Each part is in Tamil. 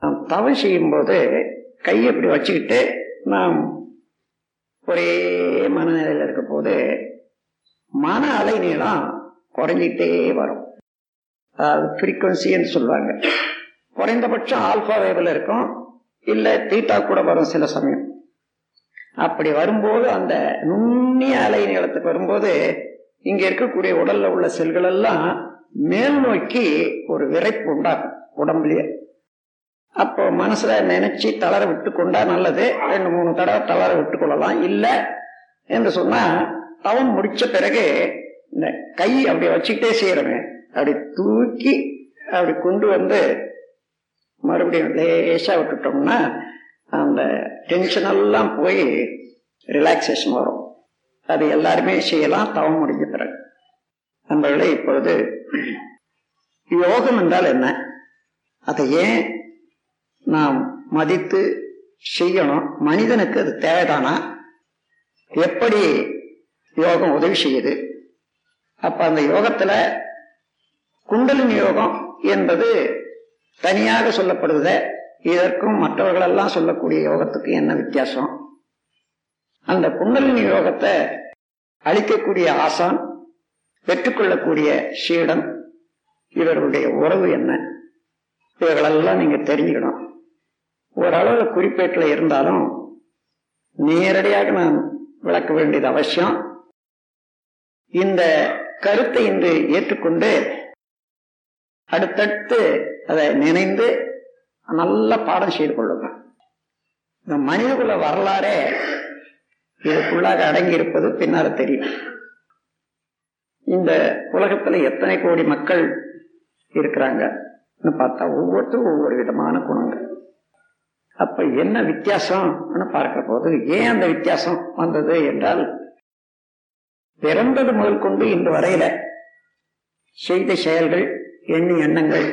நாம் தவம் செய்யும்போது கையை இப்படி வச்சுக்கிட்டு நாம் ஒரே மனநிலையில் இருக்க போது மன அலை நீளம் குறைஞ்சிட்டே வரும். அதாவது ஃப்ரீக்குவன்சின்னு சொல்லுவாங்க. குறைந்தபட்சம் ஆல்பா வேவில் இருக்கும். இல்லை தீட்டா கூட வரும் சில சமயம். அப்படி வரும்போது அந்த நுண்ணிய அலை நீளத்துக்கு வரும்போது இங்கே இருக்கக்கூடிய உடலில் உள்ள செல்கள் எல்லாம் மேல் நோக்கி ஒரு விரைப்பு உண்டாகும் உடம்புலயே. அப்போ மனசுல நினைச்சு தளர விட்டு கொண்டா நல்லது. ரெண்டு மூணு தடவை தளர விட்டு கொள்ளலாம் இல்ல என்று சொன்னா அவன் முடிச்ச பிறகு இந்த கை அப்படி வச்சுக்கிட்டே செய்யறவன் அப்படி தூக்கி அப்படி கொண்டு வந்து மறுபடியும் லேசா விட்டுட்டோம்னா அந்த டென்ஷன் எல்லாம் போய் ரிலாக்ஸேஷன் வரும். அது எல்லாருமே செய்யலாம். தவம் முடிஞ்ச பிறகு. நம்மளே இப்பொழுது யோகம் என்றால் என்ன? அதை ஏன் நாம் மதித்து செய்யணும். மனிதனுக்கு அது தேவைதானா? எப்படி யோகம் உதவி செய்யுது? அப்ப அந்த யோகத்துல குண்டலின் யோகம் என்பது தனியாக சொல்லப்படுவத இதற்கும் மற்றவர்களெல்லாம் சொல்லக்கூடிய யோகத்துக்கு என்ன வித்தியாசம்? அந்த குண்டலினி யோகத்தை அளிக்கக்கூடிய ஆசான் பெற்றுக்கொள்ளக்கூடிய சீடன் இவர்களுடைய உறவு என்ன? இவர்களெல்லாம் நீங்க தெரிஞ்சுக்கணும். ஓரளவு குறிப்பேட்டில் இருந்தாலும் நேரடியாக நான் விளக்க வேண்டியது அவசியம். இந்த கருத்தை இன்று ஏற்றுக்கொண்டு அடுத்தடுத்து அதை நினைந்து நல்ல பாடம் செய்து கொள்ளுங்க. இந்த மனிதகுல வரலாறே இதுக்குள்ளாக அடங்கி இருப்பது பின்னால தெரியும். இந்த உலகத்துல எத்தனை கோடி மக்கள் இருக்கிறாங்க? பார்த்தா ஒவ்வொருத்தரும் ஒவ்வொரு விதமான குணங்கள். அப்ப என்ன வித்தியாசம் பார்க்கிற போது ஏன் அந்த வித்தியாசம் வந்தது என்றால் பிறந்தது முதல் கொண்டு இன்று வரையில செய்த செயல்கள் எண்ணி எண்ணங்கள்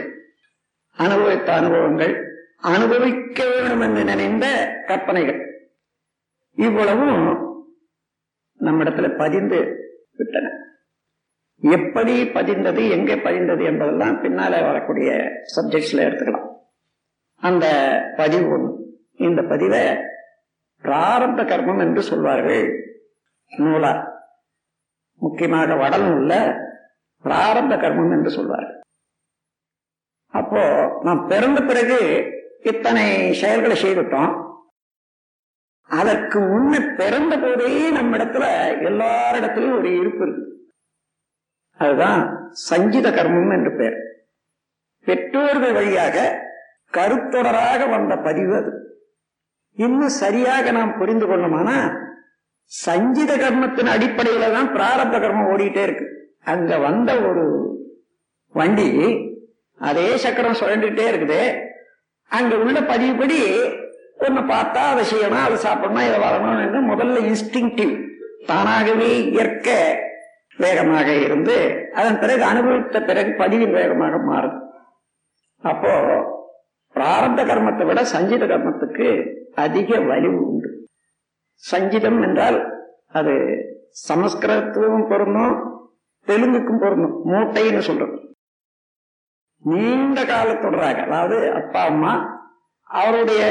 அனுபவித்த அனுபவங்கள் அனுபவிக்க வேண்டும் என்று நினைந்த கற்பனைகள் இவ்வளவும் நம்மிடத்துல பதிந்து விட்டன. எப்படி பதிந்தது எங்கே பதிந்தது என்பதெல்லாம் பின்னாலே வரக்கூடிய சப்ஜெக்ட்ஸ்ல எடுத்துக்கலாம். அந்த பதிவு ஒன்று இந்த பதிவை பிராரப்த கர்மம் என்று சொல்வார்கள். நூலா. முக்கியமாக வடல் உள்ள பிராரப்த கர்மம் என்று சொல்வார்கள். அப்போ நாம் பிறந்த பிறகு இத்தனை செயல்களை செய்துட்டோம். அதற்கு முன்ன பிறந்த போதே நம்ம இடத்துல எல்லாரிடத்திலும் ஒரு இருப்பு இருக்கு. அதுதான் சஞ்சித கர்மம் என்று பெயர் பெற்றோர்கள் வழியாக கருத்தொடராக வந்த பதிவு அது. இன்னும் சரியாக நாம் புரிந்து கொள்ளோமானா? சஞ்சித கர்மத்தின் அடிப்படையில தான் பிராரப்த கர்மம் ஓடிட்டே இருக்கு. அங்க வந்த ஒரு வண்டி அதே சக்கரம் சுழண்டுகிட்டே இருக்குது. அங்க உள்ள பதிவுபடி ஒன்னு பார்த்தா அதை செய்யணும் அதை சாப்பிடணும் இதை வரணும்னு முதல்ல இன்ஸ்டிங்டிவ் தானாகவே இயற்க வேகமாக இருந்து அதன் பிறகு அனுபவித்த பிறகு பதிவின் வேகமாக மாறுது. அப்போ பிராரப்த கர்மத்தை விட சஞ்சித கர்மத்துக்கு அதிக வலிவு உண்டு. சங்கீதம் என்றால் அது சமஸ்கிருதத்துக்கும் பொருந்தும் தெலுங்குக்கும் பொருந்தும். மூட்டைன்னு சொல்றது நீண்ட காலத்தொடராக அதாவது அப்பா அம்மா அவருடைய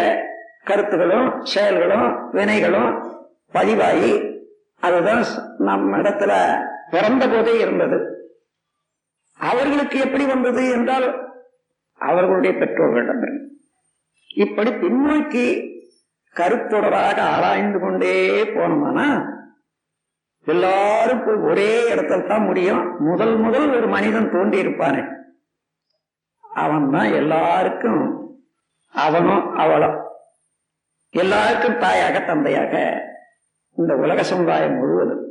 கருத்துகளும் செயல்களும் வினைகளும் பதிவாகி அதுதான் நம்ம இடத்துல பிறந்த போதே இருந்தது. அவர்களுக்கு எப்படி வந்தது என்றால் அவர்களுடைய பெற்றோர்களிடம். இப்படி பின்னோக்கி கருத்தொடராக ஆராய்ந்து கொண்டே போனோம்னா எல்லாரும் போய் ஒரே இடத்துல தான் முடியும். முதல் முதல் ஒரு மனிதன் தோண்டி இருப்பானே. அவன் தான் எல்லாருக்கும் அவனும் அவளும். எல்லாருக்கும் தாயாக தந்தையாக இந்த உலக சமுதாயம் முழுவதும்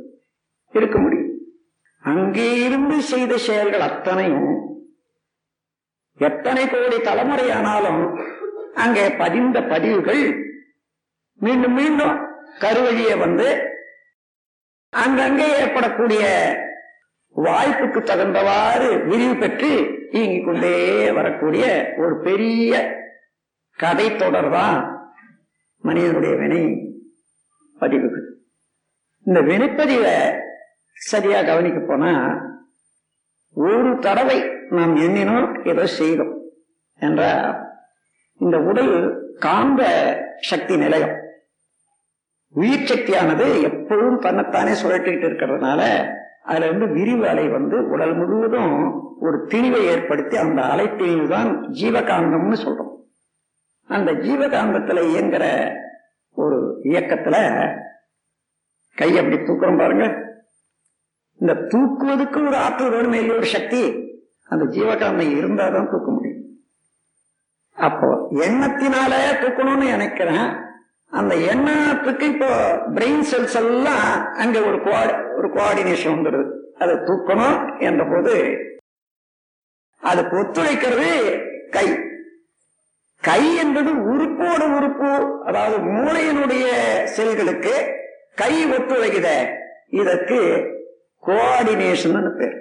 இருக்க முடியும். அங்கே இருந்து செய்த செயல்கள் அத்தனையும் எத்தனை கோடி தலைமுறையானாலும் அங்கே பதிந்த பதிவுகள் மீண்டும் மீண்டும் கருவழிய வந்து அங்கங்கே ஏற்படக்கூடிய வாய்ப்புக்கு தகுந்தவாறு விரிவு பெற்று இயங்கிக் கொண்டே வரக்கூடிய ஒரு பெரிய கதை தொடர் தான் மனிதனுடைய வினை பதிவுகள். இந்த வினைப்பதிவை சரியா கவனிக்க போனா ஒரு தடவை நாம் எண்ணினோம் ஏதோ செய்தோம் என்றால் இந்த உடல் காந்த சக்தி நிலையம். உயிர் சக்தியானது எப்பொழுதும் தன்னைத்தானே சுழற்றிட்டு இருக்கிறதுனால அதுல இருந்து விரிவு அலை வந்து உடல் முழுவதும் ஒரு திரிவை ஏற்படுத்தி அந்த அலை திரிவு தான் ஜீவகாந்தம்னு சொல்றோம். அந்த ஜீவகாந்தத்துல இயங்குற ஒரு இயக்கத்துல கை அப்படி தூக்குறோம் பாருங்க. இந்த தூக்குவதுக்கு ஒரு ஆற்றல் வேணுமே இல்லை ஒரு சக்தி? அந்த ஜீவகாந்தம் இருந்தாதான் தூக்க முடியும். அப்போ எண்ணத்தினால தூக்கணும்னு நினைக்கிறேன். அந்த எண்ணத்துக்கு இப்போ பிரெயின் செல்ஸ் எல்லாம் அங்க ஒரு ஒரு கோஆர்டினேஷன் வந்துடுது அதை தூக்கணும் என்ற போது அது ஒத்துழைக்கிறது கை. கை என்பது உறுப்போட உறுப்பு அதாவது மூளையினுடைய செல்களுக்கு கை ஒத்துழைக்குத. இதற்கு கோஆர்டினேஷன் பேர்.